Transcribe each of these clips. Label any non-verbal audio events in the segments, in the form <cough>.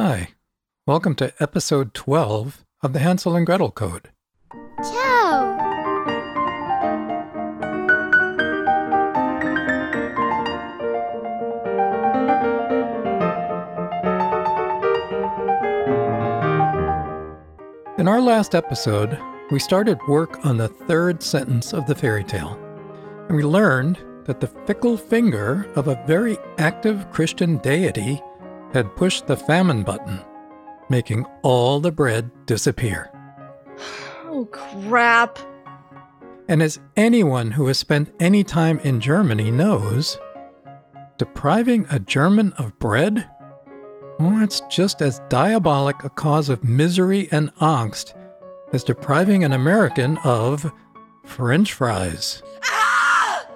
Hi, welcome to episode 12 of the Hansel and Gretel Code. Ciao! In our last episode, we started work on the third sentence of the fairy tale, and we learned that the fickle finger of a very active Christian deity had pushed the famine button, making all the bread disappear. <sighs> Oh, crap. And as anyone who has spent any time in Germany knows, depriving a German of bread? Well, it's just as diabolic a cause of misery and angst as depriving an American of French fries. Ah!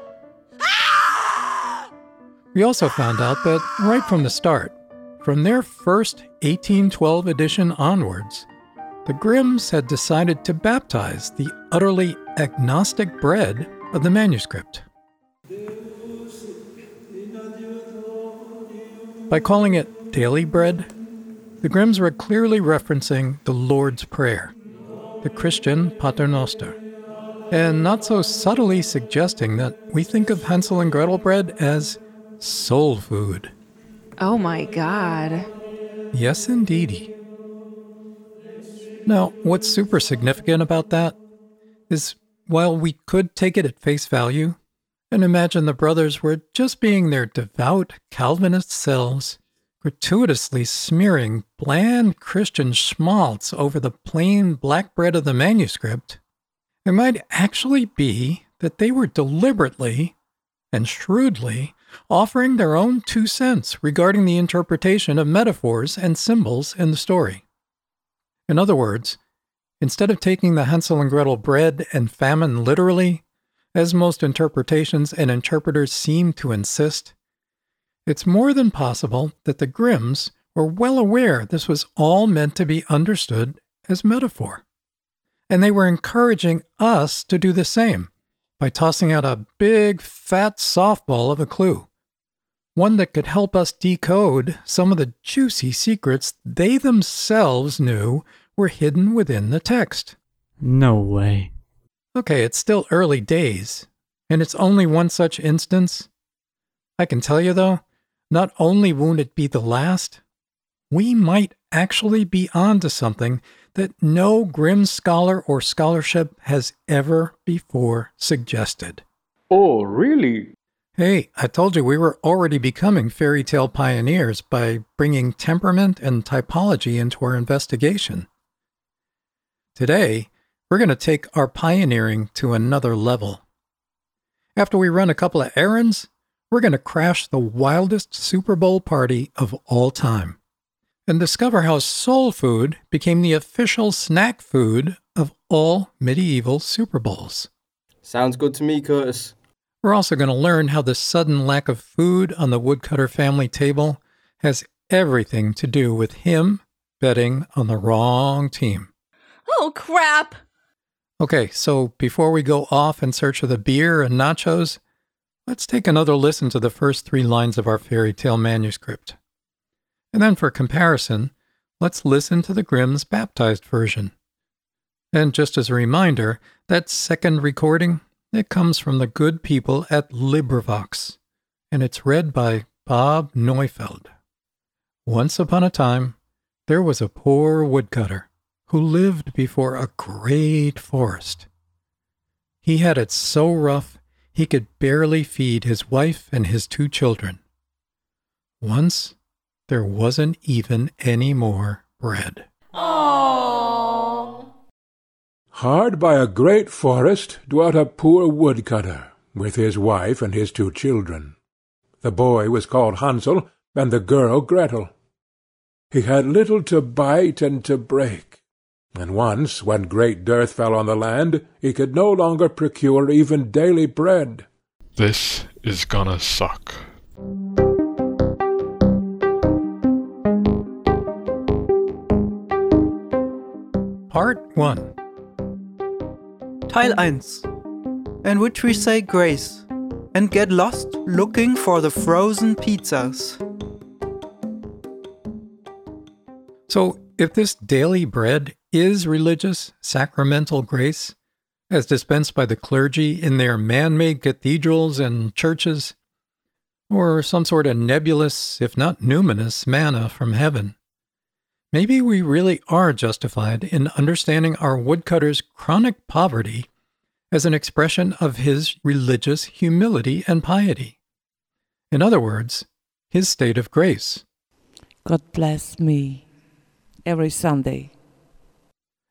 Ah! We also found out that right from the start, from their first 1812 edition onwards, the Grimms had decided to baptize the utterly agnostic bread of the manuscript. By calling it daily bread, the Grimms were clearly referencing the Lord's Prayer, the Christian Paternoster, and not so subtly suggesting that we think of Hansel and Gretel bread as soul food. Oh my god. Yes, indeedy. Now, what's super significant about that is while we could take it at face value and imagine the brothers were just being their devout Calvinist selves, gratuitously smearing bland Christian schmaltz over the plain black bread of the manuscript, it might actually be that they were deliberately and shrewdly offering their own two cents regarding the interpretation of metaphors and symbols in the story. In other words, instead of taking the Hansel and Gretel bread and famine literally, as most interpretations and interpreters seem to insist, it's more than possible that the Grimms were well aware this was all meant to be understood as metaphor. And they were encouraging us to do the same by tossing out a big, fat softball of a clue. One that could help us decode some of the juicy secrets they themselves knew were hidden within the text. No way. Okay, it's still early days, and it's only one such instance. I can tell you, though, not only won't it be the last, we might actually be onto something that no Grimm scholar or scholarship has ever before suggested. Oh, really? Hey, I told you we were already becoming fairy tale pioneers by bringing temperament and typology into our investigation. Today, we're going to take our pioneering to another level. After we run a couple of errands, we're going to crash the wildest Super Bowl party of all time and discover how soul food became the official snack food of all medieval Super Bowls. Sounds good to me, Curtis. We're also going to learn how the sudden lack of food on the woodcutter family table has everything to do with him betting on the wrong team. Oh, crap. Okay, so before we go off in search of the beer and nachos, let's take another listen to the first three lines of our fairy tale manuscript. And then for comparison, let's listen to the Grimm's baptized version. And just as a reminder, that second recording, it comes from the good people at LibriVox, and it's read by Bob Neufeld. Once upon a time, there was a poor woodcutter who lived before a great forest. He had it so rough he could barely feed his wife and his two children. Once, there wasn't even any more bread. Hard by a great forest dwelt a poor woodcutter, with his wife and his two children. The boy was called Hansel, and the girl Gretel. He had little to bite and to break, and once, when great dearth fell on the land, he could no longer procure even daily bread. This is gonna suck. Part 1 Teil 1, in which we say grace and get lost looking for the frozen pizzas. So, if this daily bread is religious, sacramental grace, as dispensed by the clergy in their man made cathedrals and churches, or some sort of nebulous, if not numinous, manna from heaven, maybe we really are justified in understanding our woodcutter's chronic poverty as an expression of his religious humility and piety. In other words, his state of grace. God bless me every Sunday.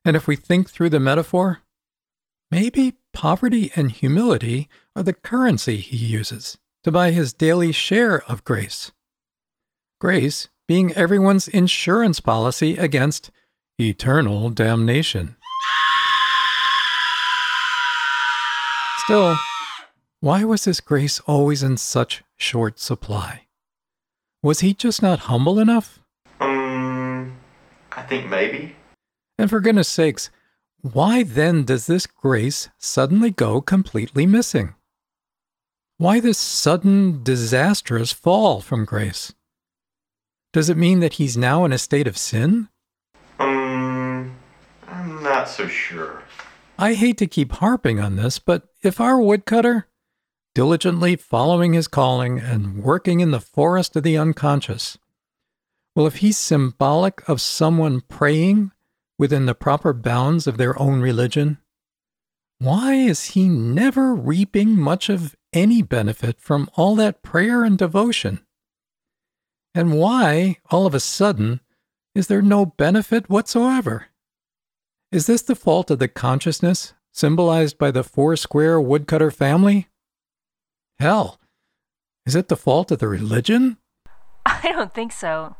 And if we think through the metaphor, maybe poverty and humility are the currency he uses to buy his daily share of grace. Grace being everyone's insurance policy against eternal damnation. Still, why was this grace always in such short supply? Was he just not humble enough? Um, I think maybe. And for goodness sakes, why then does this grace suddenly go completely missing? Why this sudden, disastrous fall from grace? Does it mean that he's now in a state of sin? Um, I'm not so sure. I hate to keep harping on this, but if our woodcutter, diligently following his calling and working in the forest of the unconscious, well, if he's symbolic of someone praying within the proper bounds of their own religion, why is he never reaping much of any benefit from all that prayer and devotion? And why, all of a sudden, is there no benefit whatsoever? Is this the fault of the consciousness symbolized by the four square woodcutter family? Hell, is it the fault of the religion? I don't think so.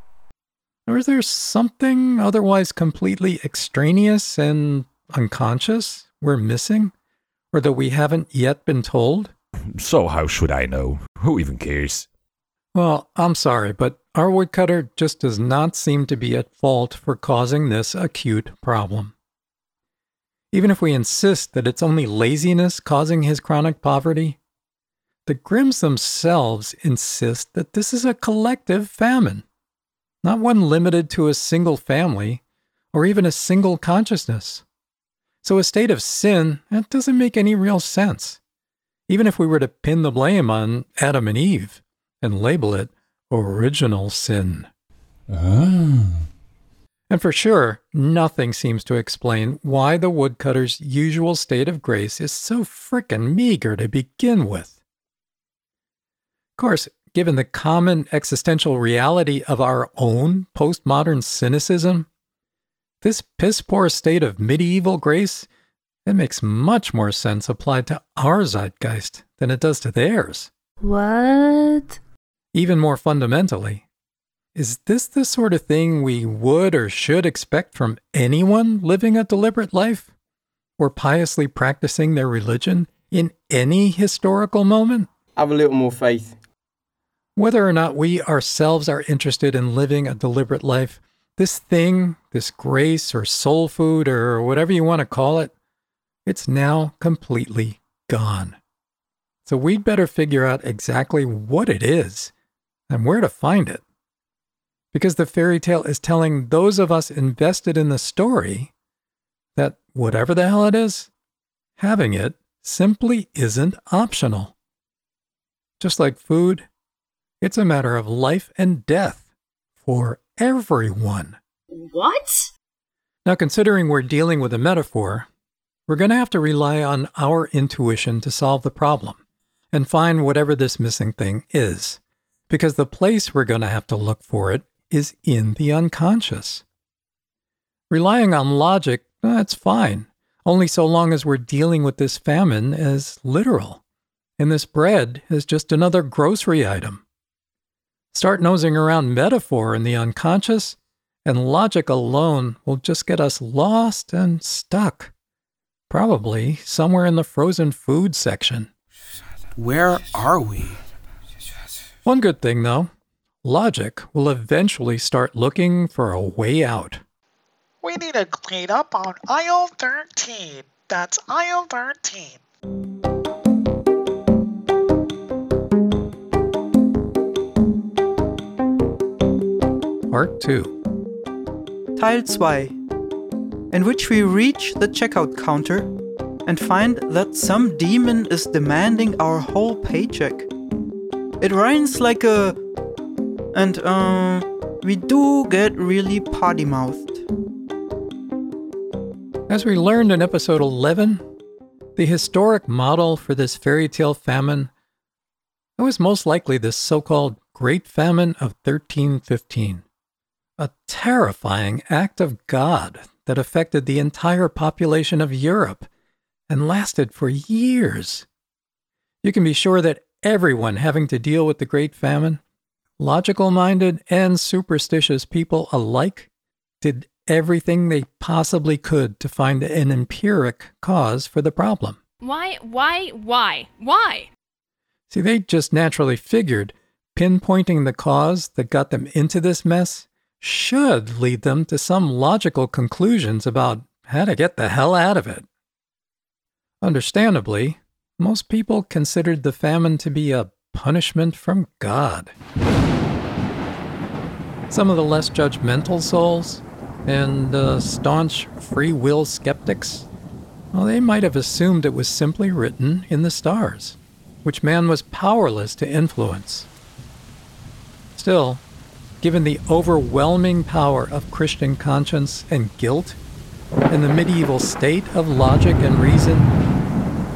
Or is there something otherwise completely extraneous and unconscious we're missing? Or that we haven't yet been told? So, how should I know? Who even cares? Well, I'm sorry, but our woodcutter just does not seem to be at fault for causing this acute problem. Even if we insist that it's only laziness causing his chronic poverty, the Grimms themselves insist that this is a collective famine, not one limited to a single family or even a single consciousness. So a state of sin, that doesn't make any real sense, even if we were to pin the blame on Adam and Eve and label it original sin. Ah. And for sure, nothing seems to explain why the woodcutter's usual state of grace is so frickin' meager to begin with. Of course, given the common existential reality of our own postmodern cynicism, this piss poor state of medieval grace, it makes much more sense applied to our zeitgeist than it does to theirs. What? Even more fundamentally, is this the sort of thing we would or should expect from anyone living a deliberate life or piously practicing their religion in any historical moment? Have a little more faith. Whether or not we ourselves are interested in living a deliberate life, this thing, this grace or soul food or whatever you want to call it, it's now completely gone. So we'd better figure out exactly what it is and where to find it. Because the fairy tale is telling those of us invested in the story that whatever the hell it is, having it simply isn't optional. Just like food, it's a matter of life and death for everyone. What? Now, considering we're dealing with a metaphor, we're going to have to rely on our intuition to solve the problem and find whatever this missing thing is, because the place we're going to have to look for it is in the unconscious. Relying on logic, that's fine, only so long as we're dealing with this famine as literal, and this bread is just another grocery item. Start nosing around metaphor in the unconscious, and logic alone will just get us lost and stuck. Probably somewhere in the frozen food section. Where are we? One good thing, though logic will eventually start looking for a way out. We need to clean up on aisle 13. That's aisle 13. Part 2 Teil 2, in which we reach the checkout counter and find that some demon is demanding our whole paycheck. It rhymes like a. And, um, we do get really potty mouthed. As we learned in episode 11, the historic model for this fairy tale famine was most likely the so called Great Famine of 1315, a terrifying act of God that affected the entire population of Europe and lasted for years. You can be sure that everyone having to deal with the Great Famine, logical minded and superstitious people alike, did everything they possibly could to find an empiric cause for the problem. Why, why, why, why? See, they just naturally figured pinpointing the cause that got them into this mess should lead them to some logical conclusions about how to get the hell out of it. Understandably, most people considered the famine to be a punishment from God. Some of the less judgmental souls and uh, staunch free will skeptics, well, they might have assumed it was simply written in the stars, which man was powerless to influence. Still, given the overwhelming power of Christian conscience and guilt, and the medieval state of logic and reason,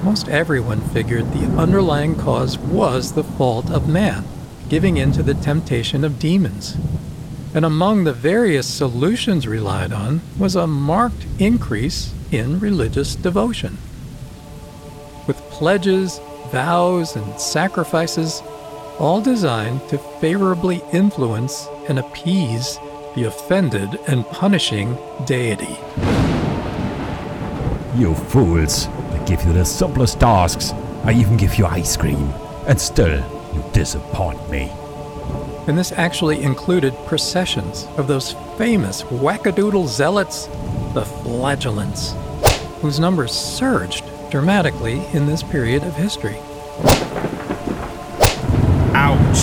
most everyone figured the underlying cause was the fault of man, giving in to the temptation of demons. And among the various solutions relied on was a marked increase in religious devotion. With pledges, vows, and sacrifices, all designed to favorably influence and appease the offended and punishing deity. You fools! I give you the simplest tasks. I even give you ice cream. And still, you disappoint me. And this actually included processions of those famous wackadoodle zealots, the flagellants, whose numbers surged dramatically in this period of history. Ouch!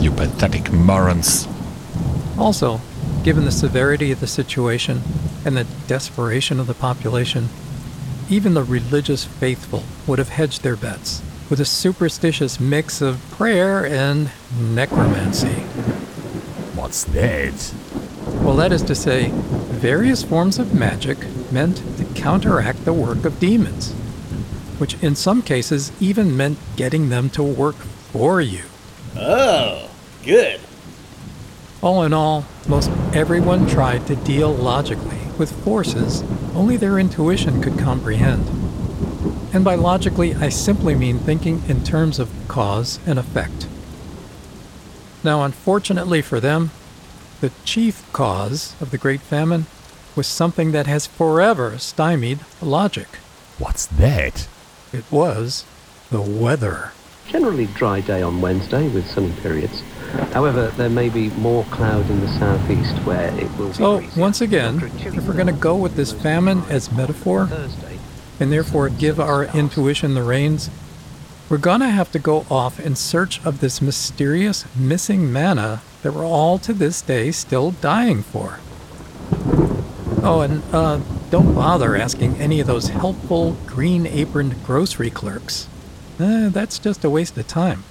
You pathetic morons. Also, given the severity of the situation and the desperation of the population, even the religious faithful would have hedged their bets with a superstitious mix of prayer and necromancy. What's that? Well, that is to say, various forms of magic meant to counteract the work of demons, which in some cases even meant getting them to work for you. Oh, good. All in all, most everyone tried to deal logically with forces only their intuition could comprehend. And by logically, I simply mean thinking in terms of cause and effect. Now, unfortunately for them, the chief cause of the Great Famine was something that has forever stymied logic. What's that? It was the weather. Generally dry day on Wednesday with sunny periods. However, there may be more cloud in the southeast where it will be So, once again, if we're going to go with this famine as metaphor, and therefore give our intuition the reins, we're going to have to go off in search of this mysterious missing manna that we're all to this day still dying for. Oh, and uh, don't bother asking any of those helpful, green aproned grocery clerks. Eh, that's just a waste of time.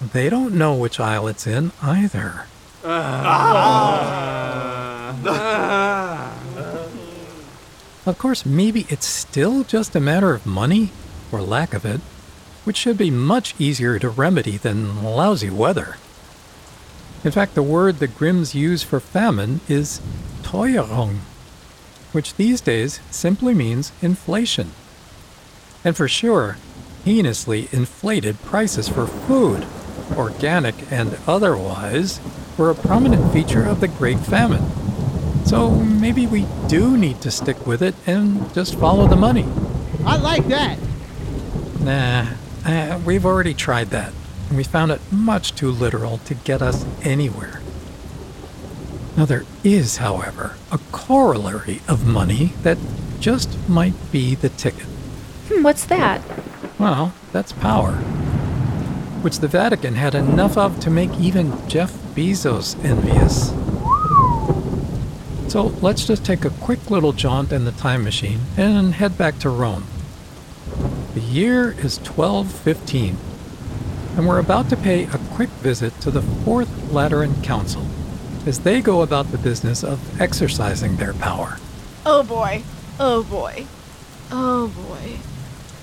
They don't know which aisle it's in either. Ah. Of course, maybe it's still just a matter of money, or lack of it, which should be much easier to remedy than lousy weather. In fact, the word the Grimms use for famine is Teuerung, which these days simply means inflation. And for sure, heinously inflated prices for food, organic and otherwise, were a prominent feature of the Great Famine. So maybe we do need to stick with it and just follow the money. I like that. Nah, uh, we've already tried that, and we found it much too literal to get us anywhere. Now, there is, however, a corollary of money that just might be the ticket. Hmm, what's that? Well, that's power, which the Vatican had enough of to make even Jeff Bezos envious. So let's just take a quick little jaunt in the time machine and head back to Rome. The year is 1215, and we're about to pay a quick visit to the Fourth Lateran Council as they go about the business of exercising their power. Oh boy. Oh boy. Oh boy.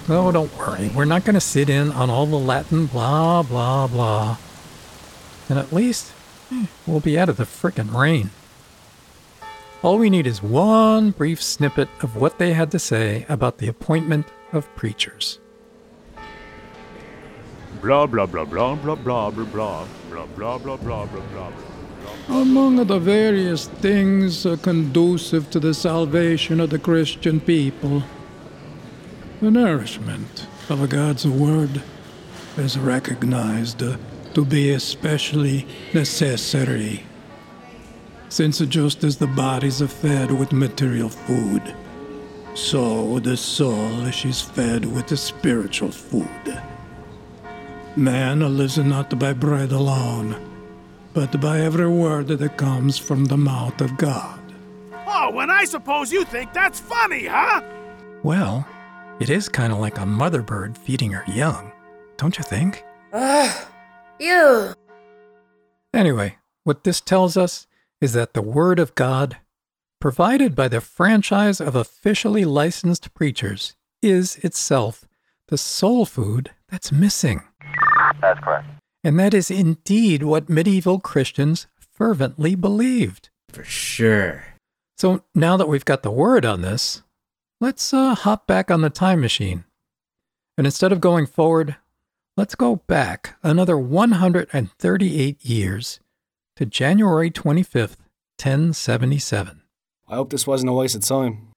Oh, don't worry. We're not going to sit in on all the Latin blah, blah, blah. And at least eh, we'll be out of the frickin' rain. All we need is one brief snippet of what they had to say about the appointment of preachers. Blah blah blah blah blah blah blah blah blah blah blah blah blah blah. Among the various things uh, conducive to the salvation of the Christian people, the nourishment of God's Word is recognized uh, to be especially necessary. Since just as the bodies are fed with material food, so the soul is fed with the spiritual food. Man lives not by bread alone, but by every word that comes from the mouth of God. Oh, and I suppose you think that's funny, huh? Well, it is kind of like a mother bird feeding her young, don't you think? <sighs> Ugh. Ew. Anyway, what this tells us is that the Word of God, provided by the franchise of officially licensed preachers, is itself the soul food that's missing. That's correct. And that is indeed what medieval Christians fervently believed. For sure. So now that we've got the word on this, let's uh, hop back on the time machine. And instead of going forward, let's go back another 138 years to January 25th, 1077. I hope this wasn't a waste of time.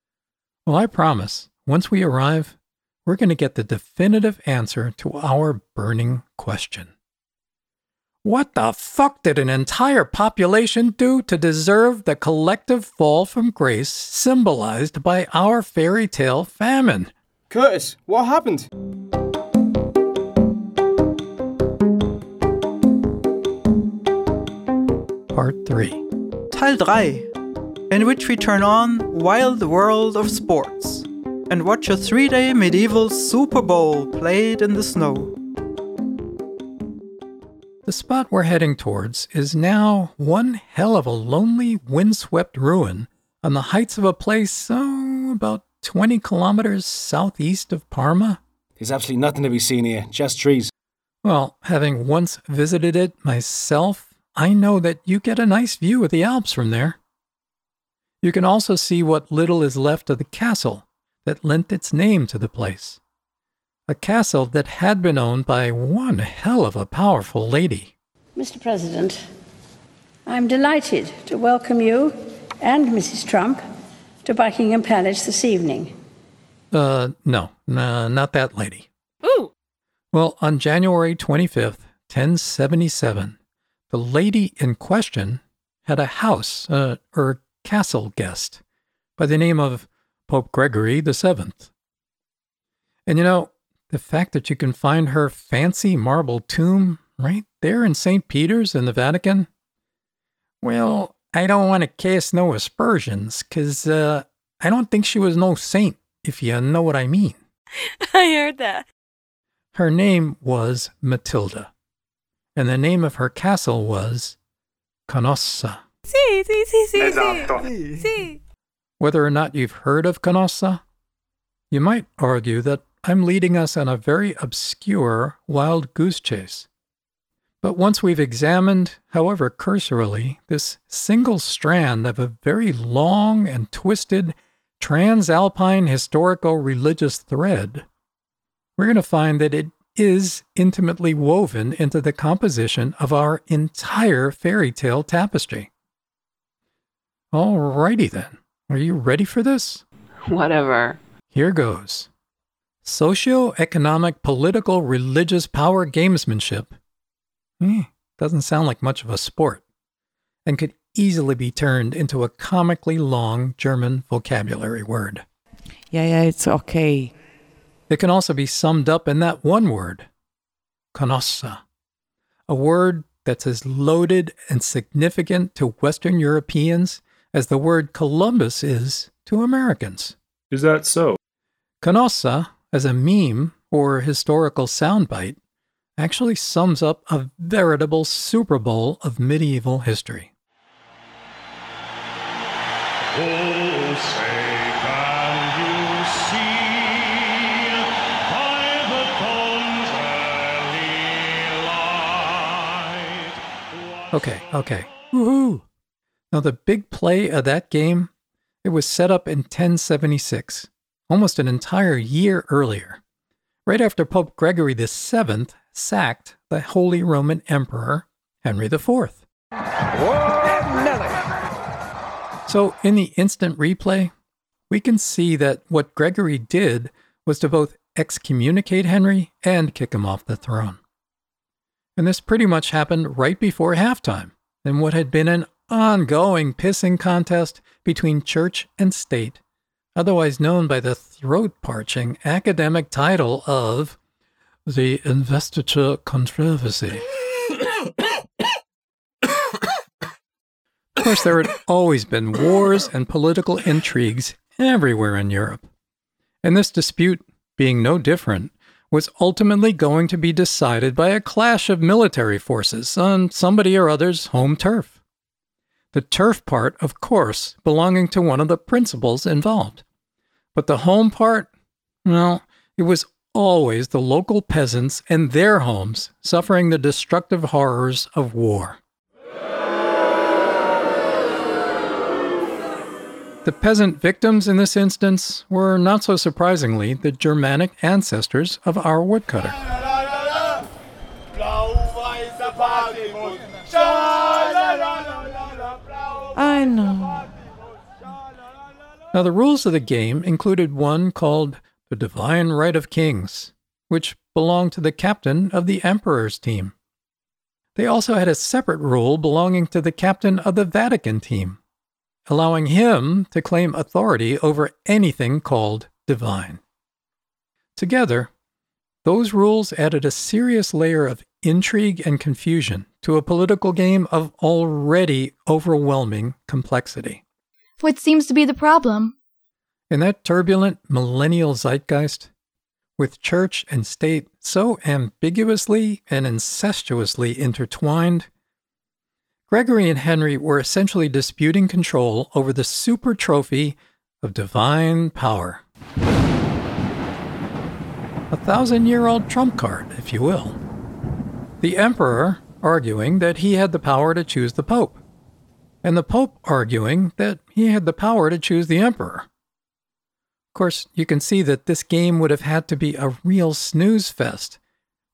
Well, I promise, once we arrive, we're going to get the definitive answer to our burning question. What the fuck did an entire population do to deserve the collective fall from grace symbolized by our fairy tale famine? Curtis, what happened? Part 3 Teil 3, in which we turn on Wide World of Sports and watch a three day medieval Super Bowl played in the snow. The spot we're heading towards is now one hell of a lonely, windswept ruin on the heights of a place, oh, about 20 kilometers southeast of Parma. There's absolutely nothing to be seen here, just trees. Well, having once visited it myself, I know that you get a nice view of the Alps from there. You can also see what little is left of the castle that lent its name to the place. A castle that had been owned by one hell of a powerful lady. Mr. President, I'm delighted to welcome you and Mrs. Trump to Buckingham Palace this evening. Uh, no, nah, not that lady. Ooh. Well, on January 25th, 1077, the lady in question had a house, uh, or castle guest, by the name of Pope Gregory VII. And you know, the fact that you can find her fancy marble tomb right there in St. Peter's in the Vatican? Well, I don't want to cast no aspersions, because uh, I don't think she was no saint, if you know what I mean. <laughs> I heard that. Her name was Matilda, and the name of her castle was Canossa. Sí, sí, sí, sí, Esatto. sí. Sí. Whether or not you've heard of Canossa, you might argue that I'm leading us on a very obscure wild goose chase. But once we've examined, however cursorily, this single strand of a very long and twisted transalpine historical religious thread, we're going to find that it is intimately woven into the composition of our entire fairy tale tapestry. Alrighty then. Are you ready for this? Whatever. Here goes. Socio-economic, political, religious power gamesmanship. Eh, doesn't sound like much of a sport, and could easily be turned into a comically long German vocabulary word. Yeah, yeah, it's okay. It can also be summed up in that one word, Canossa, a word that's as loaded and significant to Western Europeans as the word Columbus is to Americans. Is that so? Canossa, as a meme or historical soundbite, actually sums up a veritable Super Bowl of medieval history. Okay, okay. Woohoo! Now, the big play of that game, it was set up in 1076, almost an entire year earlier, right after Pope Gregory VII sacked the Holy Roman Emperor Henry IV. So, in the instant replay, we can see that what Gregory did was to both excommunicate Henry and kick him off the throne. And this pretty much happened right before halftime in what had been an ongoing pissing contest between church and state, otherwise known by the throat parching academic title of the Investiture Controversy. Of course, there had always been wars and political intrigues everywhere in Europe. And this dispute, being no different, was ultimately going to be decided by a clash of military forces on somebody or other's home turf. The turf part, of course, belonging to one of the principals involved. But the home part, well, it was always the local peasants and their homes suffering the destructive horrors of war. The peasant victims in this instance were, not so surprisingly, the Germanic ancestors of our woodcutter. I know. Now, the rules of the game included one called the Divine Right of Kings, which belonged to the captain of the Emperor's team. They also had a separate rule belonging to the captain of the Vatican team, allowing him to claim authority over anything called divine. Together, those rules added a serious layer of intrigue and confusion to a political game of already overwhelming complexity. What seems to be the problem? In that turbulent millennial zeitgeist, with church and state so ambiguously and incestuously intertwined, Gregory and Henry were essentially disputing control over the super trophy of divine power. A thousand year old trump card, if you will. The emperor arguing that he had the power to choose the pope, and the pope arguing that he had the power to choose the emperor. Of course, you can see that this game would have had to be a real snooze fest.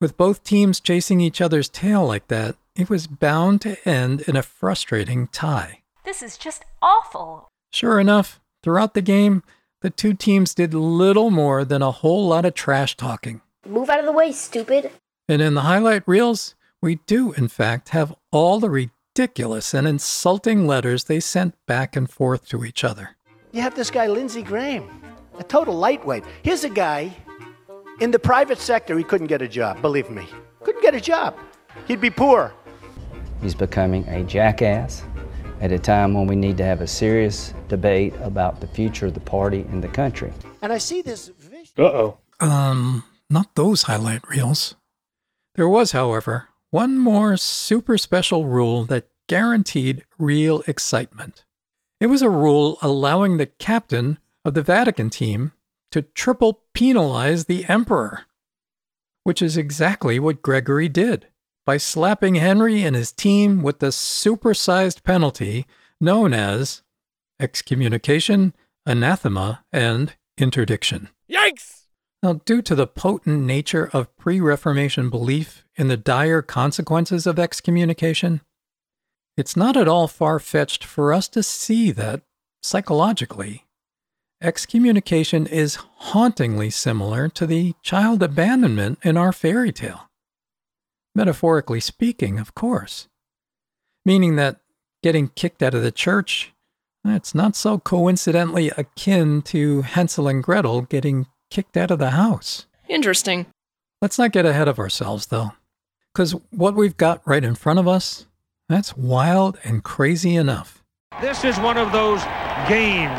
With both teams chasing each other's tail like that, it was bound to end in a frustrating tie. This is just awful. Sure enough, throughout the game, the two teams did little more than a whole lot of trash talking. Move out of the way, stupid. And in the highlight reels, we do, in fact, have all the ridiculous and insulting letters they sent back and forth to each other. You have this guy, Lindsey Graham, a total lightweight. Here's a guy in the private sector, he couldn't get a job, believe me. Couldn't get a job. He'd be poor. He's becoming a jackass at a time when we need to have a serious debate about the future of the party and the country. And I see this vision. Uh oh. Um, not those highlight reels. There was, however, one more super special rule that guaranteed real excitement. It was a rule allowing the captain of the Vatican team to triple penalize the emperor, which is exactly what Gregory did by slapping Henry and his team with the supersized penalty known as excommunication, anathema, and interdiction. Yikes! Now, due to the potent nature of pre Reformation belief in the dire consequences of excommunication, it's not at all far fetched for us to see that, psychologically, excommunication is hauntingly similar to the child abandonment in our fairy tale. Metaphorically speaking, of course. Meaning that getting kicked out of the church, it's not so coincidentally akin to Hansel and Gretel getting kicked out of the house. Interesting. Let's not get ahead of ourselves, though. Because what we've got right in front of us, that's wild and crazy enough. This is one of those games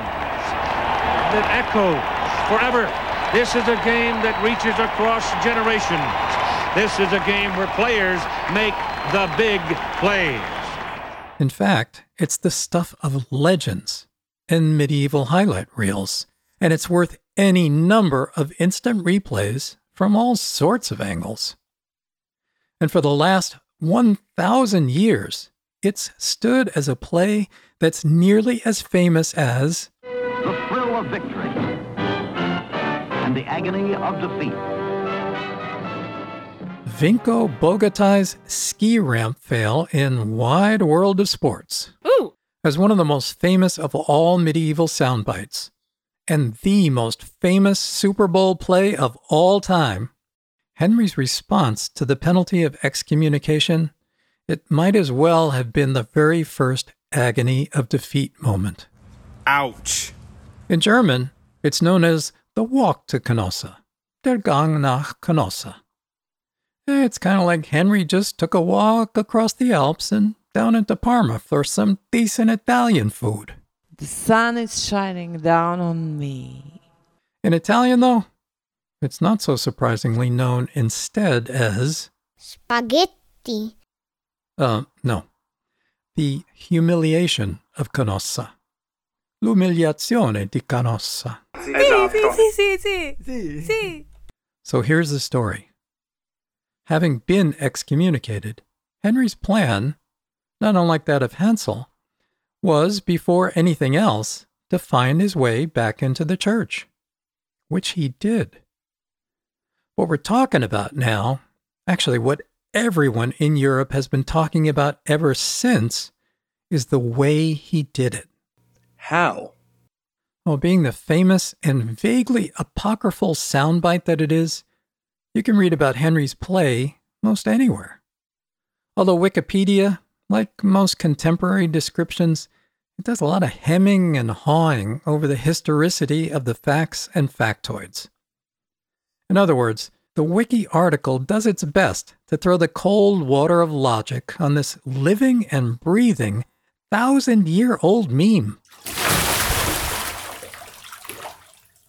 that echoes forever. This is a game that reaches across generations. This is a game where players make the big plays. In fact, it's the stuff of legends and medieval highlight reels, and it's worth any number of instant replays from all sorts of angles. And for the last 1,000 years, it's stood as a play that's nearly as famous as The thrill of victory and the agony of defeat. Vinko Bogataj's ski ramp fail in Wide World of Sports. Ooh! As one of the most famous of all medieval sound bites, and the most famous Super Bowl play of all time, Henry's response to the penalty of excommunication, it might as well have been the very first agony of defeat moment. Ouch. In German, it's known as the walk to Canossa, der Gang nach Canossa. Eh, it's kind of like Henry just took a walk across the Alps and down into Parma for some decent Italian food. The sun is shining down on me. In Italian, though, it's not so surprisingly known instead as, Spaghetti. uh, no, the humiliation of Canossa. L'umiliazione di Canossa. Sì, sì, sì, sì, sì. Sì. So here's the story. Having been excommunicated, Henry's plan, not unlike that of Hansel, was, before anything else, to find his way back into the church, which he did. What we're talking about now, actually, what everyone in Europe has been talking about ever since, is the way he did it. How? Well, being the famous and vaguely apocryphal soundbite that it is, you can read about Henry's play most anywhere. Although Wikipedia, like most contemporary descriptions, it does a lot of hemming and hawing over the historicity of the facts and factoids. In other words, the wiki article does its best to throw the cold water of logic on this living and breathing thousand year old meme.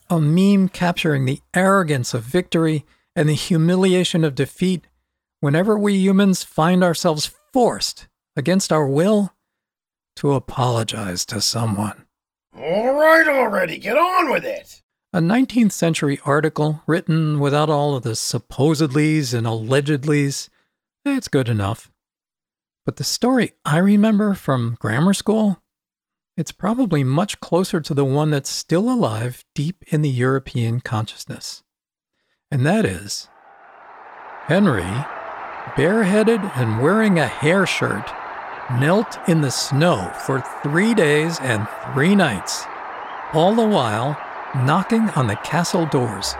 A meme capturing the arrogance of victory and the humiliation of defeat whenever we humans find ourselves forced, against our will, to apologize to someone. All right, already, get on with it. A 19th century article written without all of the supposedlys and allegedlys, it's good enough. But the story I remember from grammar school, it's probably much closer to the one that's still alive deep in the European consciousness. And that is Henry, bareheaded and wearing a hair shirt, knelt in the snow for three days and three nights, all the while knocking on the castle doors.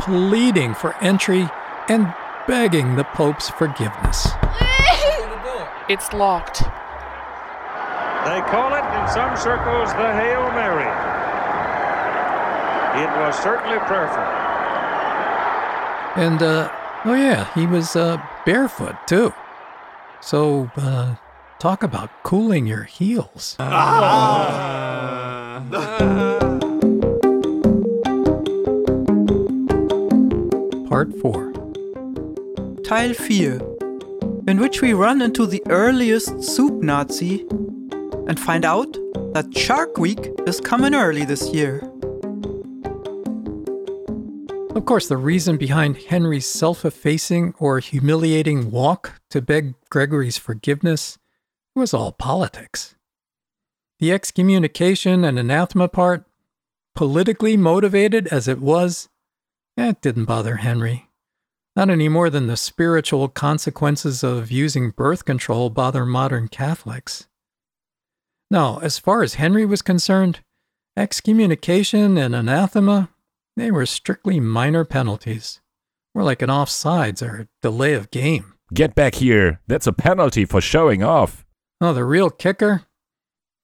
Pleading for entry and begging the Pope's forgiveness. It's locked. They call it in some circles the Hail Mary. It was certainly prayerful. And, uh, oh yeah, he was uh, barefoot too. So, uh, talk about cooling your heels. <laughs> Part 4 Teil 4, in which we run into the earliest soup Nazi and find out that Shark Week is coming early this year. Of course, the reason behind Henry's self effacing or humiliating walk to beg Gregory's forgiveness was all politics. The excommunication and anathema part, politically motivated as it was, that didn't bother Henry. Not any more than the spiritual consequences of using birth control bother modern Catholics. Now, as far as Henry was concerned, excommunication and anathema, they were strictly minor penalties. More like an offsides or a delay of game. Get back here. That's a penalty for showing off. Oh, the real kicker?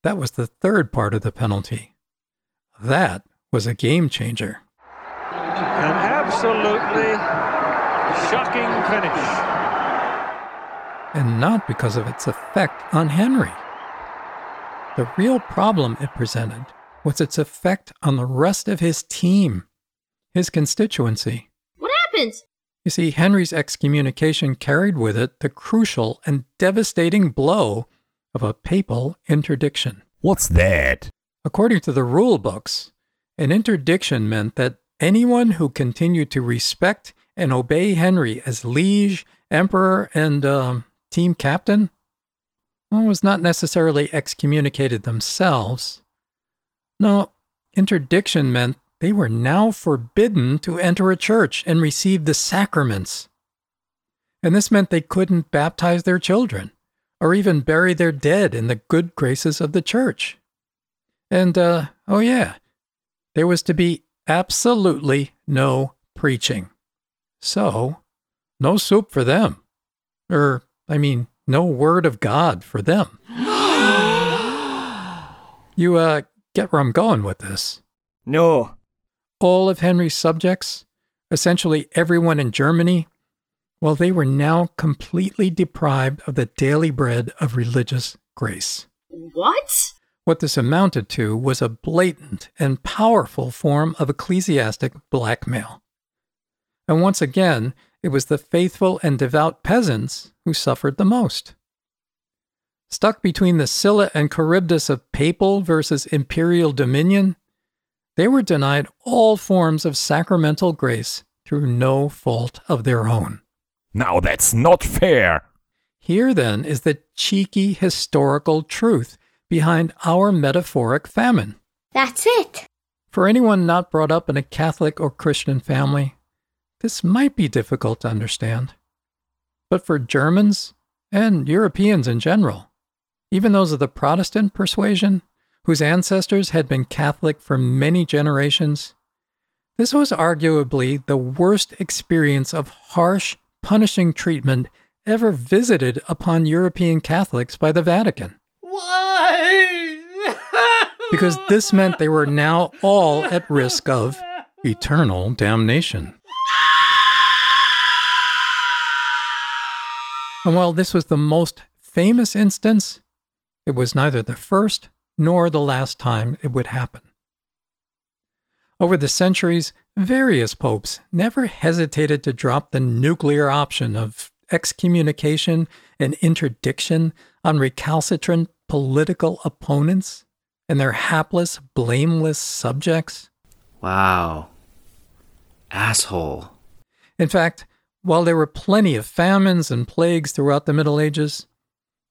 That was the third part of the penalty. That was a game changer. An absolutely shocking finish. And not because of its effect on Henry. The real problem it presented was its effect on the rest of his team, his constituency. What happened? You see, Henry's excommunication carried with it the crucial and devastating blow of a papal interdiction. What's that? According to the rule books, an interdiction meant that anyone who continued to respect and obey Henry as liege, emperor, and um, team captain well, was not necessarily excommunicated themselves. No, interdiction meant they were now forbidden to enter a church and receive the sacraments. And this meant they couldn't baptize their children or even bury their dead in the good graces of the church. And, uh, oh yeah, there was to be absolutely no preaching. So, no soup for them. Or, I mean, no word of God for them. <gasps> you, uh, get where I'm going with this. No. All of Henry's subjects, essentially everyone in Germany, well, they were now completely deprived of the daily bread of religious grace. What? What this amounted to was a blatant and powerful form of ecclesiastic blackmail. And once again, it was the faithful and devout peasants who suffered the most. Stuck between the Scylla and Charybdis of papal versus imperial dominion, they were denied all forms of sacramental grace through no fault of their own. Now that's not fair. Here, then, is the cheeky historical truth behind our metaphoric famine. That's it. For anyone not brought up in a Catholic or Christian family, this might be difficult to understand. But for Germans and Europeans in general, even those of the Protestant persuasion, whose ancestors had been Catholic for many generations, this was arguably the worst experience of harsh, punishing treatment ever visited upon European Catholics by the Vatican. Why? because this meant they were now all at risk of eternal damnation. And while this was the most famous instance, it was neither the first nor the last time it would happen. Over the centuries, various popes never hesitated to drop the nuclear option of excommunication and interdiction on recalcitrant political opponents and their hapless, blameless subjects. Wow. Asshole. In fact, while there were plenty of famines and plagues throughout the Middle Ages,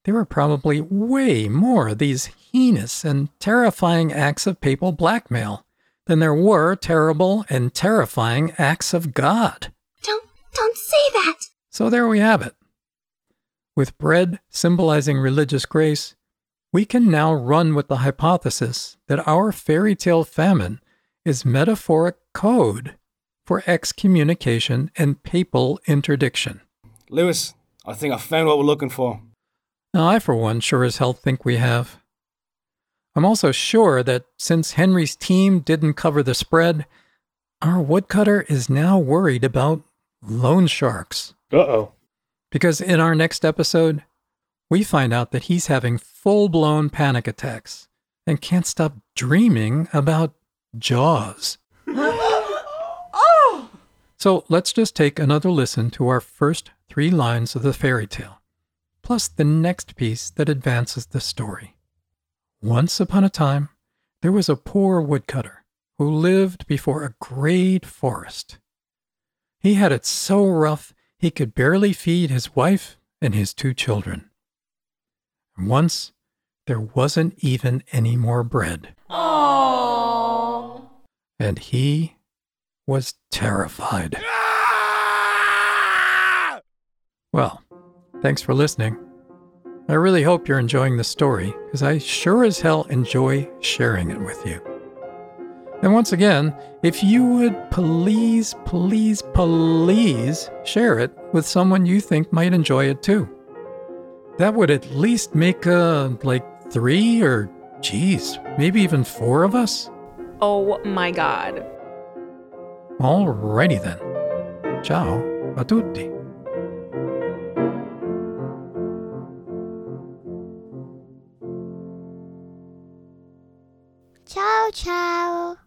there were probably way more of these heinous and terrifying acts of papal blackmail than there were terrible and terrifying acts of God. Don't don't say that. So there we have it. With bread symbolizing religious grace, we can now run with the hypothesis that our fairy tale famine is metaphoric code for excommunication and papal interdiction. Lewis, I think I found what we're looking for. Now, I, for one, sure as hell think we have. I'm also sure that since Henry's team didn't cover the spread, our woodcutter is now worried about loan sharks. Uh oh. Because in our next episode, we find out that he's having full blown panic attacks and can't stop dreaming about Jaws. <gasps> oh! So let's just take another listen to our first three lines of the fairy tale, plus the next piece that advances the story. Once upon a time, there was a poor woodcutter who lived before a great forest. He had it so rough he could barely feed his wife and his two children. And once, there wasn't even any more bread. Aww. And he was terrified. Ah! Well, thanks for listening. I really hope you're enjoying the story, because I sure as hell enjoy sharing it with you. And once again, if you would please, please, please share it with someone you think might enjoy it too. That would at least make, uh, like three or, geez, maybe even four of us. Oh my god. Alrighty then. Ciao a tutti. Ciao.